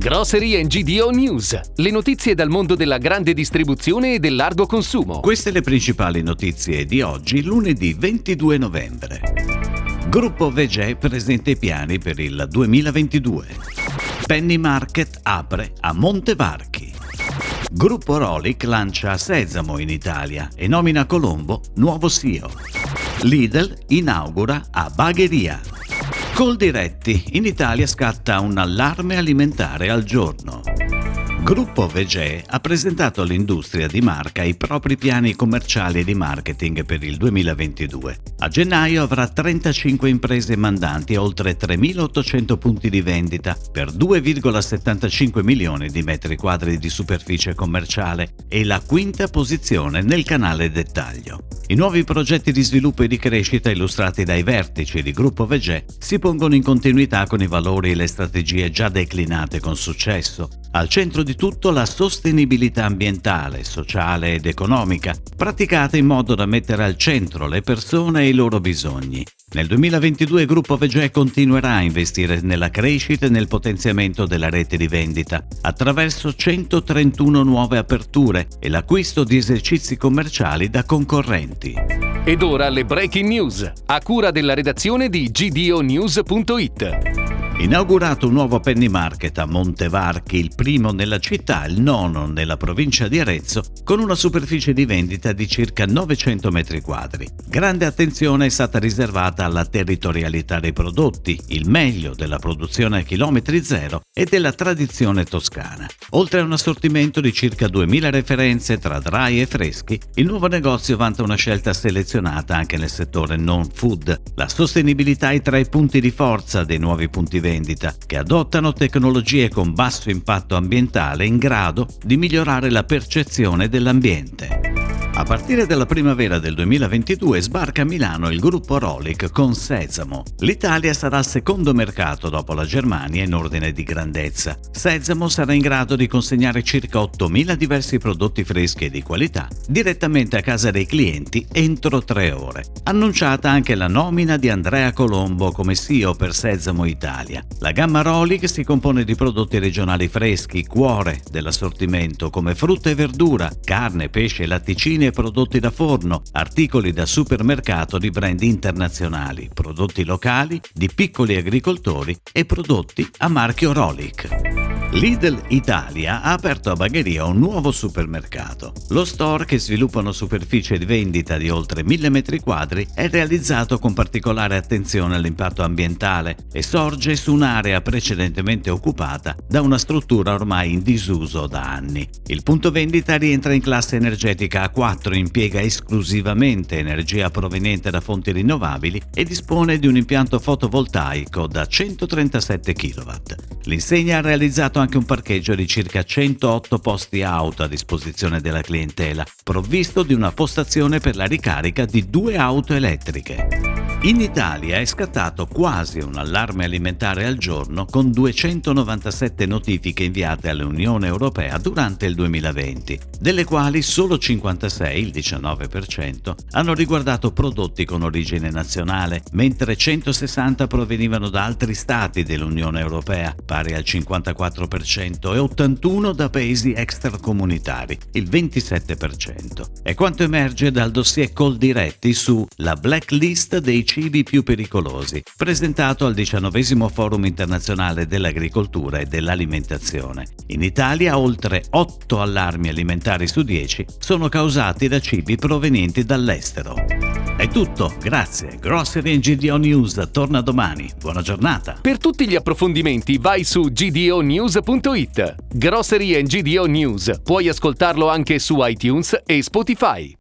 Grocery GDO News, le notizie dal mondo della grande distribuzione e del largo consumo. Queste le principali notizie di oggi, lunedì 22 novembre. Gruppo Vegè presenta i piani per il 2022. Penny Market apre a Montevarchi. Gruppo Rolic lancia Sesamo in Italia e nomina Colombo nuovo CEO. Lidl inaugura a Bagheria. Coldiretti, in Italia scatta un allarme alimentare al giorno. Gruppo Vegè ha presentato all'industria di marca i propri piani commerciali di marketing per il 2022. A gennaio avrà 35 imprese mandanti e oltre 3.800 punti di vendita per 2,75 milioni di metri quadri di superficie commerciale e la quinta posizione nel canale dettaglio. I nuovi progetti di sviluppo e di crescita illustrati dai vertici di Gruppo Vegè si pongono in continuità con i valori e le strategie già declinate con successo. Al centro di tutto la sostenibilità ambientale, sociale ed economica, praticata in modo da mettere al centro le persone e i loro bisogni. Nel 2022 il Gruppo Vegè continuerà a investire nella crescita e nel potenziamento della rete di vendita attraverso 131 nuove aperture e l'acquisto di esercizi commerciali da concorrenti. Ed ora le breaking news, a cura della redazione di gdonews.it. Inaugurato un nuovo penny market a Montevarchi, il primo nella città, il nono nella provincia di Arezzo, con una superficie di vendita di circa 900 metri quadri. Grande attenzione è stata riservata alla territorialità dei prodotti, il meglio della produzione a chilometri zero e della tradizione toscana. Oltre a un assortimento di circa 2000 referenze tra dry e freschi, il nuovo negozio vanta una scelta selezionata anche nel settore non food. La sostenibilità è tra i punti di forza dei nuovi punti vendita vendita che adottano tecnologie con basso impatto ambientale in grado di migliorare la percezione dell'ambiente. A partire dalla primavera del 2022 sbarca a Milano il gruppo Rolic con Sesamo. L'Italia sarà il secondo mercato dopo la Germania in ordine di grandezza. Sesamo sarà in grado di consegnare circa 8.000 diversi prodotti freschi e di qualità direttamente a casa dei clienti entro tre ore. Annunciata anche la nomina di Andrea Colombo come CEO per Sesamo Italia. La gamma Rolic si compone di prodotti regionali freschi, cuore dell'assortimento come frutta e verdura, carne, pesce, latticini e prodotti da forno, articoli da supermercato di brand internazionali, prodotti locali, di piccoli agricoltori e prodotti a marchio Rolic. Lidl Italia ha aperto a Bagheria un nuovo supermercato. Lo store, che sviluppa una superficie di vendita di oltre 1000 metri quadri, è realizzato con particolare attenzione all'impatto ambientale e sorge su un'area precedentemente occupata da una struttura ormai in disuso da anni. Il punto vendita rientra in classe energetica A4, impiega esclusivamente energia proveniente da fonti rinnovabili e dispone di un impianto fotovoltaico da 137 kW. L'insegna ha realizzato anche un parcheggio di circa 108 posti auto a disposizione della clientela, provvisto di una postazione per la ricarica di due auto elettriche. In Italia è scattato quasi un allarme alimentare al giorno con 297 notifiche inviate all'Unione Europea durante il 2020, delle quali solo 56, il 19%, hanno riguardato prodotti con origine nazionale, mentre 160 provenivano da altri stati dell'Unione Europea, pari al 54%, e 81 da paesi extracomunitari, il 27%. È quanto emerge dal dossier Coldiretti su la blacklist dei cibi più pericolosi, presentato al XIX Forum internazionale dell'agricoltura e dell'alimentazione. In Italia oltre 8 allarmi alimentari su 10 sono causati da cibi provenienti dall'estero. È tutto, grazie. Grocery GDO News torna domani. Buona giornata. Per tutti gli approfondimenti vai su gdonews.it. Grocery GDO News. Puoi ascoltarlo anche su iTunes e Spotify.